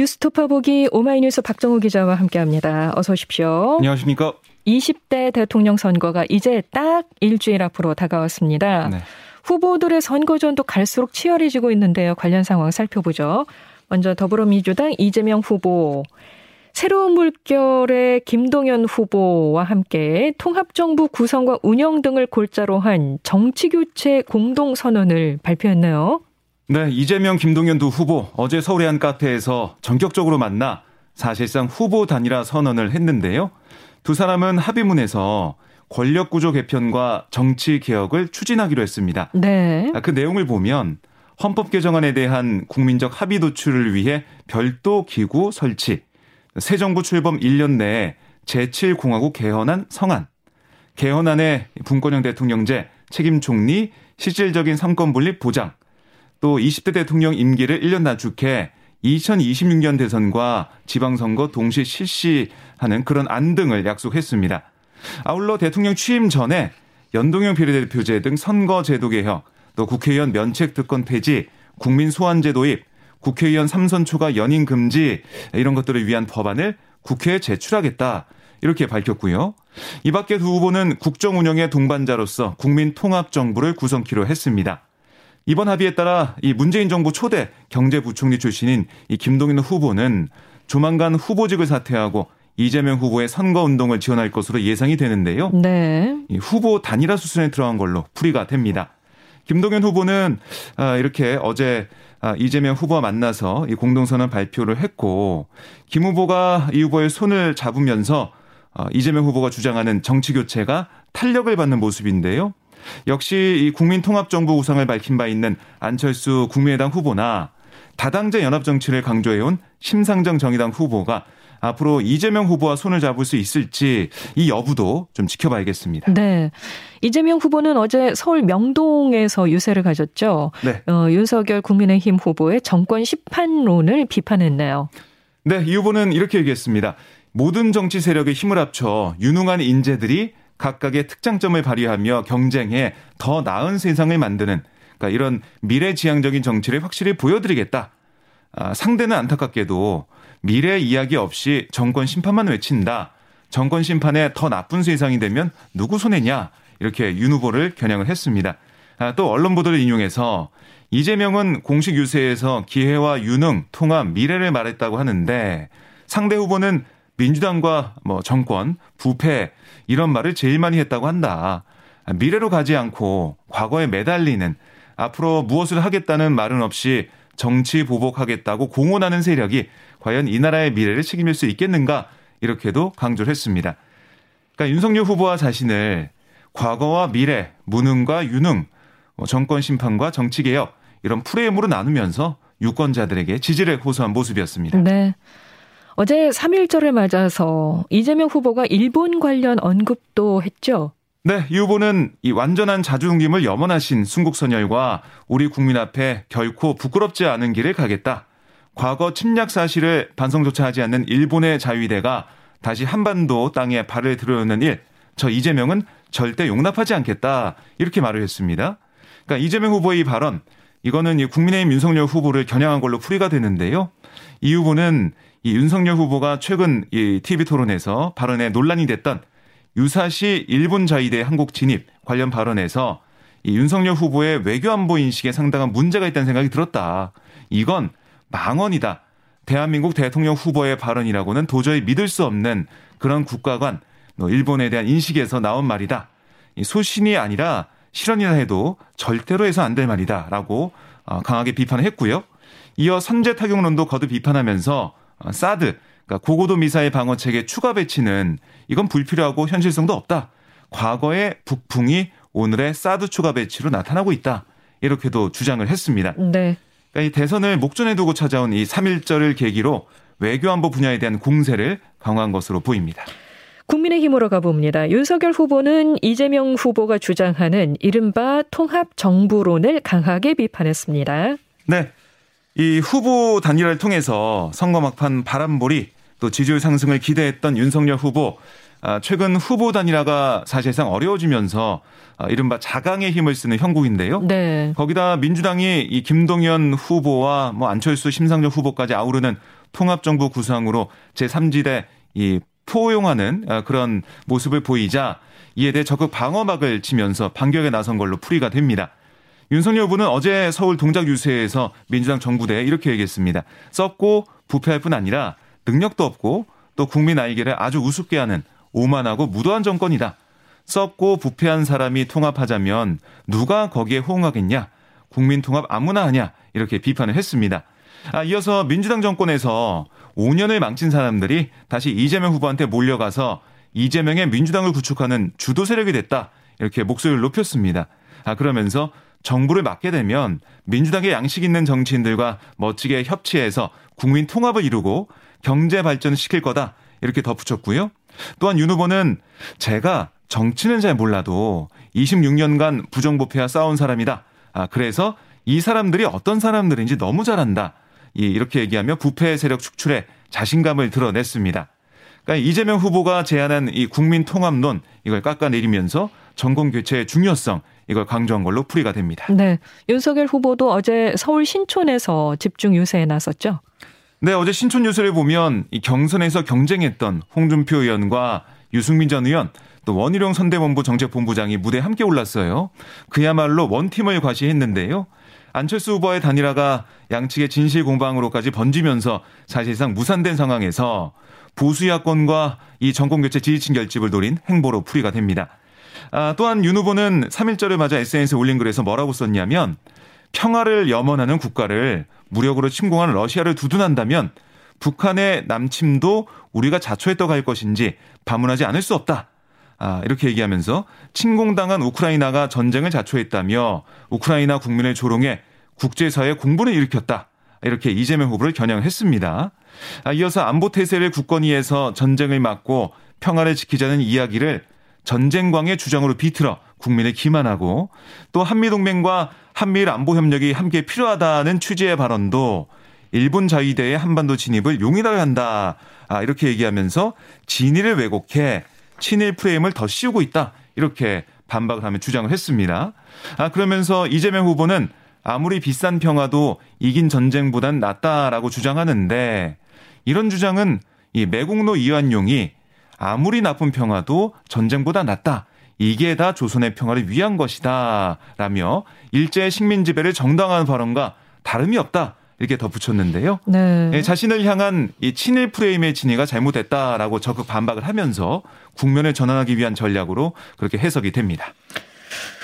뉴스 토파 보기 오마이뉴스 박정우 기자와 함께합니다. 어서 오십시오. 안녕하십니까? 20대 대통령 선거가 이제 딱 일주일 앞으로 다가왔습니다. 네. 후보들의 선거전도 갈수록 치열해지고 있는데요. 관련 상황 살펴보죠. 먼저 더불어민주당 이재명 후보, 새로운 물결의 김동연 후보와 함께 통합정부 구성과 운영 등을 골자로 한 정치교체 공동선언을 발표했네요. 네, 이재명, 김동연 두 후보 어제 서울의 한 카페에서 전격적으로 만나 사실상 후보 단일화 선언을 했는데요. 두 사람은 합의문에서 권력 구조 개편과 정치 개혁을 추진하기로 했습니다. 네. 그 내용을 보면 헌법 개정안에 대한 국민적 합의 도출을 위해 별도 기구 설치, 새 정부 출범 1년 내에 제7공화국 개헌안 성안, 개헌안의 분권형 대통령제 책임 총리 실질적인 삼권 분립 보장, 또 20대 대통령 임기를 1년 낮추게 2026년 대선과 지방선거 동시 실시하는 그런 안 등을 약속했습니다. 아울러 대통령 취임 전에 연동형 비례대표제 등 선거제도 개혁, 또 국회의원 면책 특권 폐지, 국민 소환제 도입, 국회의원 삼선 초과 연임 금지 이런 것들을 위한 법안을 국회에 제출하겠다. 이렇게 밝혔고요. 이 밖에 두 후보는 국정 운영의 동반자로서 국민 통합 정부를 구성키로 했습니다. 이번 합의에 따라 이 문재인 정부 초대 경제부총리 출신인 이 김동연 후보는 조만간 후보직을 사퇴하고 이재명 후보의 선거 운동을 지원할 것으로 예상이 되는데요. 네. 이 후보 단일화 수순에 들어간 걸로 풀이가 됩니다. 김동연 후보는 아, 이렇게 어제 아, 이재명 후보와 만나서 이 공동선언 발표를 했고 김 후보가 이 후보의 손을 잡으면서 아, 이재명 후보가 주장하는 정치 교체가 탄력을 받는 모습인데요. 역시 이 국민통합정부 구상을 밝힌 바 있는 안철수 국민의당 후보나 다당제 연합 정치를 강조해온 심상정 정의당 후보가 앞으로 이재명 후보와 손을 잡을 수 있을지 이 여부도 좀 지켜봐야겠습니다. 네. 이재명 후보는 어제 서울 명동에서 유세를 가졌죠. 네. 어, 윤석열 국민의힘 후보의 정권 심판론을 비판했네요. 네, 이 후보는 이렇게 얘기했습니다. 모든 정치 세력의 힘을 합쳐 유능한 인재들이 각각의 특장점을 발휘하며 경쟁해 더 나은 세상을 만드는 그러니까 이런 미래지향적인 정치를 확실히 보여드리겠다. 아, 상대는 안타깝게도 미래 이야기 없이 정권 심판만 외친다. 정권 심판에 더 나쁜 세상이 되면 누구 손해냐? 이렇게 윤 후보를 겨냥을 했습니다. 아, 또 언론 보도를 인용해서 이재명은 공식 유세에서 기회와 유능, 통합, 미래를 말했다고 하는데 상대 후보는 민주당과 뭐 정권, 부패 이런 말을 제일 많이 했다고 한다. 미래로 가지 않고 과거에 매달리는 앞으로 무엇을 하겠다는 말은 없이 정치 보복하겠다고 공언하는 세력이 과연 이 나라의 미래를 책임질 수 있겠는가 이렇게도 강조를 했습니다. 그러니까 윤석열 후보와 자신을 과거와 미래, 무능과 유능, 뭐 정권 심판과 정치 개혁 이런 프레임으로 나누면서 유권자들에게 지지를 호소한 모습이었습니다. 네. 어제 3.1절을 맞아서 이재명 후보가 일본 관련 언급도 했죠. 네, 이 후보는 이 완전한 자주중림을 염원하신 순국선열과 우리 국민 앞에 결코 부끄럽지 않은 길을 가겠다. 과거 침략 사실을 반성조차 하지 않는 일본의 자위대가 다시 한반도 땅에 발을 들여놓는 일, 저 이재명은 절대 용납하지 않겠다. 이렇게 말을 했습니다. 그러니까 이재명 후보의 이 발언, 이거는 이 국민의힘 윤석열 후보를 겨냥한 걸로 풀이가 되는데요. 이 후보는 이 윤석열 후보가 최근 이 TV 토론에서 발언에 논란이 됐던 유사시 일본 자위대 한국 진입 관련 발언에서 이 윤석열 후보의 외교 안보 인식에 상당한 문제가 있다는 생각이 들었다. 이건 망언이다. 대한민국 대통령 후보의 발언이라고는 도저히 믿을 수 없는 그런 국가관, 뭐 일본에 대한 인식에서 나온 말이다. 이 소신이 아니라 실언이라 해도 절대로 해서 안 될 말이다. 라고 어, 강하게 비판을 했고요. 이어 선제 타격론도 거듭 비판하면서 어, 사드, 그러니까 고고도 미사일 방어 체계 추가 배치는 이건 불필요하고 현실성도 없다. 과거의 북풍이 오늘의 사드 추가 배치로 나타나고 있다. 이렇게도 주장을 했습니다. 네. 그러니까 이 대선을 목전에 두고 찾아온 이 3.1절을 계기로 외교안보 분야에 대한 공세를 강화한 것으로 보입니다. 국민의힘으로 가봅니다. 윤석열 후보는 이재명 후보가 주장하는 이른바 통합 정부론을 강하게 비판했습니다. 네. 이 후보 단일화를 통해서 선거 막판 바람몰이 또 지지율 상승을 기대했던 윤석열 후보 아, 최근 후보 단일화가 사실상 어려워지면서 아, 이른바 자강의 힘을 쓰는 형국인데요. 네. 거기다 민주당이 이 김동연 후보와 뭐 안철수 심상정 후보까지 아우르는 통합정부 구상으로 제3지대 이 포용하는 아, 그런 모습을 보이자 이에 대해 적극 방어막을 치면서 반격에 나선 걸로 풀이가 됩니다. 윤석열 후보는 어제 서울 동작 유세에서 민주당 정부대에 이렇게 얘기했습니다. 썩고 부패할 뿐 아니라 능력도 없고 또 국민 알기를 아주 우습게 하는 오만하고 무도한 정권이다. 썩고 부패한 사람이 통합하자면 누가 거기에 호응하겠냐? 국민 통합 아무나 하냐? 이렇게 비판을 했습니다. 아, 이어서 민주당 정권에서 5년을 망친 사람들이 다시 이재명 후보한테 몰려가서 이재명의 민주당을 구축하는 주도 세력이 됐다. 이렇게 목소리를 높였습니다. 아, 그러면서 정부를 맡게 되면 민주당의 양식 있는 정치인들과 멋지게 협치해서 국민 통합을 이루고 경제 발전을 시킬 거다. 이렇게 덧붙였고요. 또한 윤 후보는 제가 정치는 잘 몰라도 26년간 부정부패와 싸운 사람이다. 아, 그래서 이 사람들이 어떤 사람들인지 너무 잘한다. 이렇게 얘기하며 부패 세력 축출에 자신감을 드러냈습니다. 그러니까 이재명 후보가 제안한 이 국민 통합론 이걸 깎아내리면서 정권 교체의 중요성 이걸 강조한 걸로 풀이가 됩니다. 네. 윤석열 후보도 어제 서울 신촌에서 집중 유세에 나섰죠. 네, 어제 신촌 유세를 보면 이 경선에서 경쟁했던 홍준표 의원과 유승민 전 의원 또 원희룡 선대본부 정책본부장이 무대에 함께 올랐어요. 그야말로 원팀을 과시했는데요. 안철수 후보의 단일화가 양측의 진실 공방으로까지 번지면서 사실상 무산된 상황에서 보수 야권과 이 정권 교체 지지층 결집을 노린 행보로 풀이가 됩니다. 아, 또한 윤 후보는 3일절을 맞아 SNS에 올린 글에서 뭐라고 썼냐면 평화를 염원하는 국가를 무력으로 침공하는 러시아를 두둔한다면 북한의 남침도 우리가 자초했다고 할 것인지 반문하지 않을 수 없다. 아, 이렇게 얘기하면서 침공당한 우크라이나가 전쟁을 자초했다며 우크라이나 국민을 조롱해 국제사회 공분을 일으켰다. 이렇게 이재명 후보를 겨냥했습니다. 아, 이어서 안보 태세를 굳건히해서 전쟁을 막고 평화를 지키자는 이야기를 전쟁광의 주장으로 비틀어 국민을 기만하고 또 한미동맹과 한미일 안보 협력이 함께 필요하다는 취지의 발언도 일본 자위대의 한반도 진입을 용인하한다. 아, 이렇게 얘기하면서 진위를 왜곡해 친일 프레임을 더 씌우고 있다. 이렇게 반박을 하며 주장을 했습니다. 아, 그러면서 이재명 후보는 아무리 비싼 평화도 이긴 전쟁보단 낫다라고 주장하는데 이런 주장은 이 매국노 이완용이 아무리 나쁜 평화도 전쟁보다 낫다. 이게 다 조선의 평화를 위한 것이다. 라며 일제 식민 지배를 정당화한 발언과 다름이 없다. 이렇게 덧붙였는데요. 네. 예, 자신을 향한 이 친일 프레임의 진위가 잘못됐다라고 적극 반박을 하면서 국면을 전환하기 위한 전략으로 그렇게 해석이 됩니다.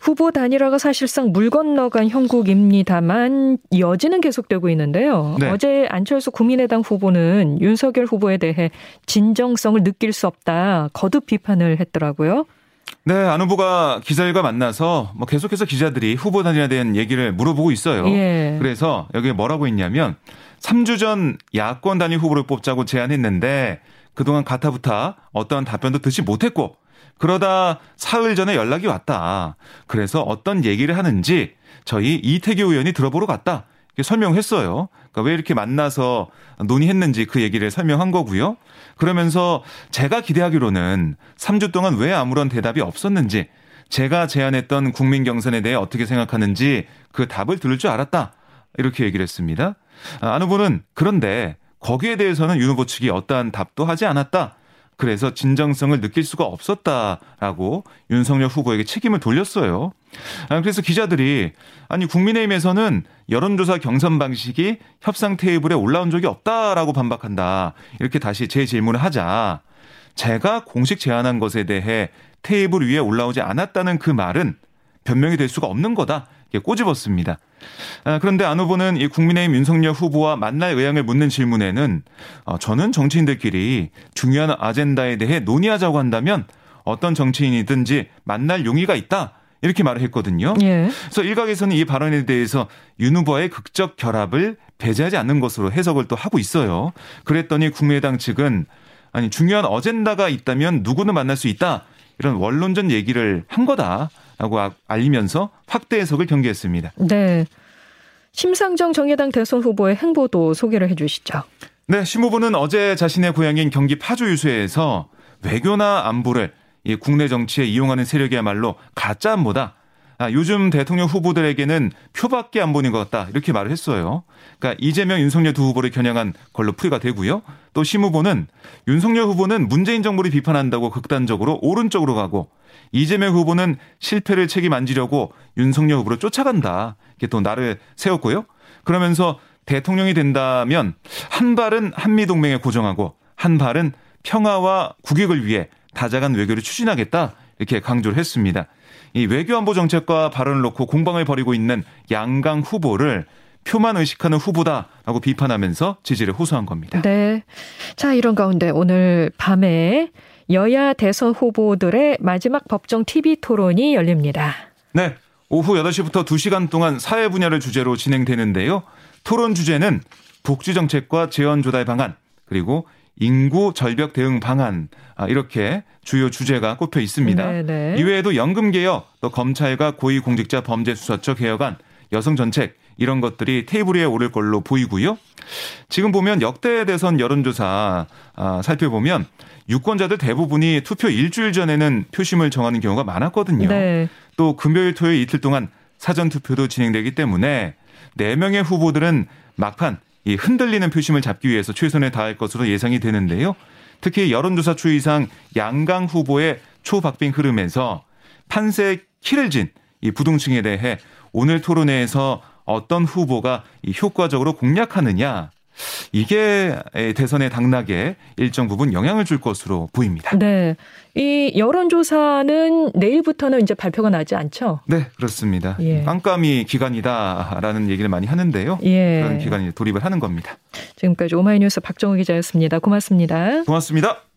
후보 단일화가 사실상 물 건너간 형국입니다만 여지는 계속되고 있는데요. 네. 어제 안철수 국민의당 후보는 윤석열 후보에 대해 진정성을 느낄 수 없다 거듭 비판을 했더라고요. 네, 안 후보가 기자들과 만나서 뭐 계속해서 기자들이 후보 단일화에 대한 얘기를 물어보고 있어요. 예. 그래서 여기에 뭐라고 했냐면 3주 전 야권 단일 후보를 뽑자고 제안했는데 그동안 가타부타 어떠한 답변도 듣지 못했고 그러다 사흘 전에 연락이 왔다. 그래서 어떤 얘기를 하는지 저희 이태규 의원이 들어보러 갔다. 설명했어요. 그러니까 왜 이렇게 만나서 논의했는지 그 얘기를 설명한 거고요. 그러면서 제가 기대하기로는 3주 동안 왜 아무런 대답이 없었는지 제가 제안했던 국민 경선에 대해 어떻게 생각하는지 그 답을 들을 줄 알았다. 이렇게 얘기를 했습니다. 아, 안 후보는 그런데 거기에 대해서는 윤 후보 측이 어떠한 답도 하지 않았다. 그래서 진정성을 느낄 수가 없었다라고 윤석열 후보에게 책임을 돌렸어요. 아, 그래서 기자들이 아니 국민의힘에서는 여론조사 경선 방식이 협상 테이블에 올라온 적이 없다라고 반박한다. 이렇게 다시 재 질문을 하자 제가 공식 제안한 것에 대해 테이블 위에 올라오지 않았다는 그 말은 변명이 될 수가 없는 거다. 꼬집었습니다. 아, 그런데 안 후보는 이 국민의힘 윤석열 후보와 만날 의향을 묻는 질문에는 어, 저는 정치인들끼리 중요한 아젠다에 대해 논의하자고 한다면 어떤 정치인이든지 만날 용의가 있다. 이렇게 말을 했거든요. 예. 그래서 일각에서는 이 발언에 대해서 윤 후보의 극적 결합을 배제하지 않는 것으로 해석을 또 하고 있어요. 그랬더니 국민의당 측은 아니 중요한 어젠다가 있다면 누구는 만날 수 있다. 이런 원론전 얘기를 한 거다 라고 아, 알리면서 확대 해석을 경계했습니다. 네. 심상정 정의당 대선 후보의 행보도 소개를 해 주시죠. 네, 심 후보는 어제 자신의 고향인 경기 파주 유세에서 외교나 안보를 이 국내 정치에 이용하는 세력이야말로 가짜 안보다. 아, 요즘 대통령 후보들에게는 표밖에 안 보는 것 같다. 이렇게 말을 했어요. 그러니까 이재명, 윤석열 두 후보를 겨냥한 걸로 풀이가 되고요. 또 심 후보는 윤석열 후보는 문재인 정부를 비판한다고 극단적으로 오른쪽으로 가고 이재명 후보는 실패를 책임 안 지려고 윤석열 후보를 쫓아간다. 이렇게 또 나를 세웠고요. 그러면서 대통령이 된다면 한 발은 한미 동맹에 고정하고 한 발은 평화와 국익을 위해 다자간 외교를 추진하겠다. 이렇게 강조를 했습니다. 이 외교안보 정책과 발언을 놓고 공방을 벌이고 있는 양강 후보를 표만 의식하는 후보다라고 비판하면서 지지를 호소한 겁니다. 네. 자, 이런 가운데 오늘 밤에 여야 대선 후보들의 마지막 법정 TV 토론이 열립니다. 네. 오후 8시부터 2시간 동안 사회 분야를 주제로 진행되는데요. 토론 주제는 복지 정책과 재원 조달 방안, 그리고 인구 절벽 대응 방안 아, 이렇게 주요 주제가 꼽혀 있습니다. 네네. 네. 이외에도 연금 개혁, 또 검찰과 고위공직자 범죄수사처 개혁안, 여성 정책 이런 것들이 테이블 위에 오를 걸로 보이고요. 지금 보면 역대 대선 여론조사 아, 살펴보면 유권자들 대부분이 투표 일주일 전에는 표심을 정하는 경우가 많았거든요. 네. 또 금요일 토요일 이틀 동안 사전 투표도 진행되기 때문에 4명의 후보들은 막판 이 흔들리는 표심을 잡기 위해서 최선을 다할 것으로 예상이 되는데요. 특히 여론조사 추이상 양강 후보의 초박빙 흐름에서 판세 키를 진 이 부동층에 대해 오늘 토론회에서 어떤 후보가 이 효과적으로 공략하느냐 이게 대선의 당락에 일정 부분 영향을 줄 것으로 보입니다. 네. 이 여론조사는 내일부터는 이제 발표가 나지 않죠? 네, 그렇습니다. 예. 깜깜이 기간이다라는 얘기를 많이 하는데요. 예. 그런 기간이 돌입을 하는 겁니다. 지금까지 오마이뉴스 박정우 기자였습니다. 고맙습니다. 고맙습니다.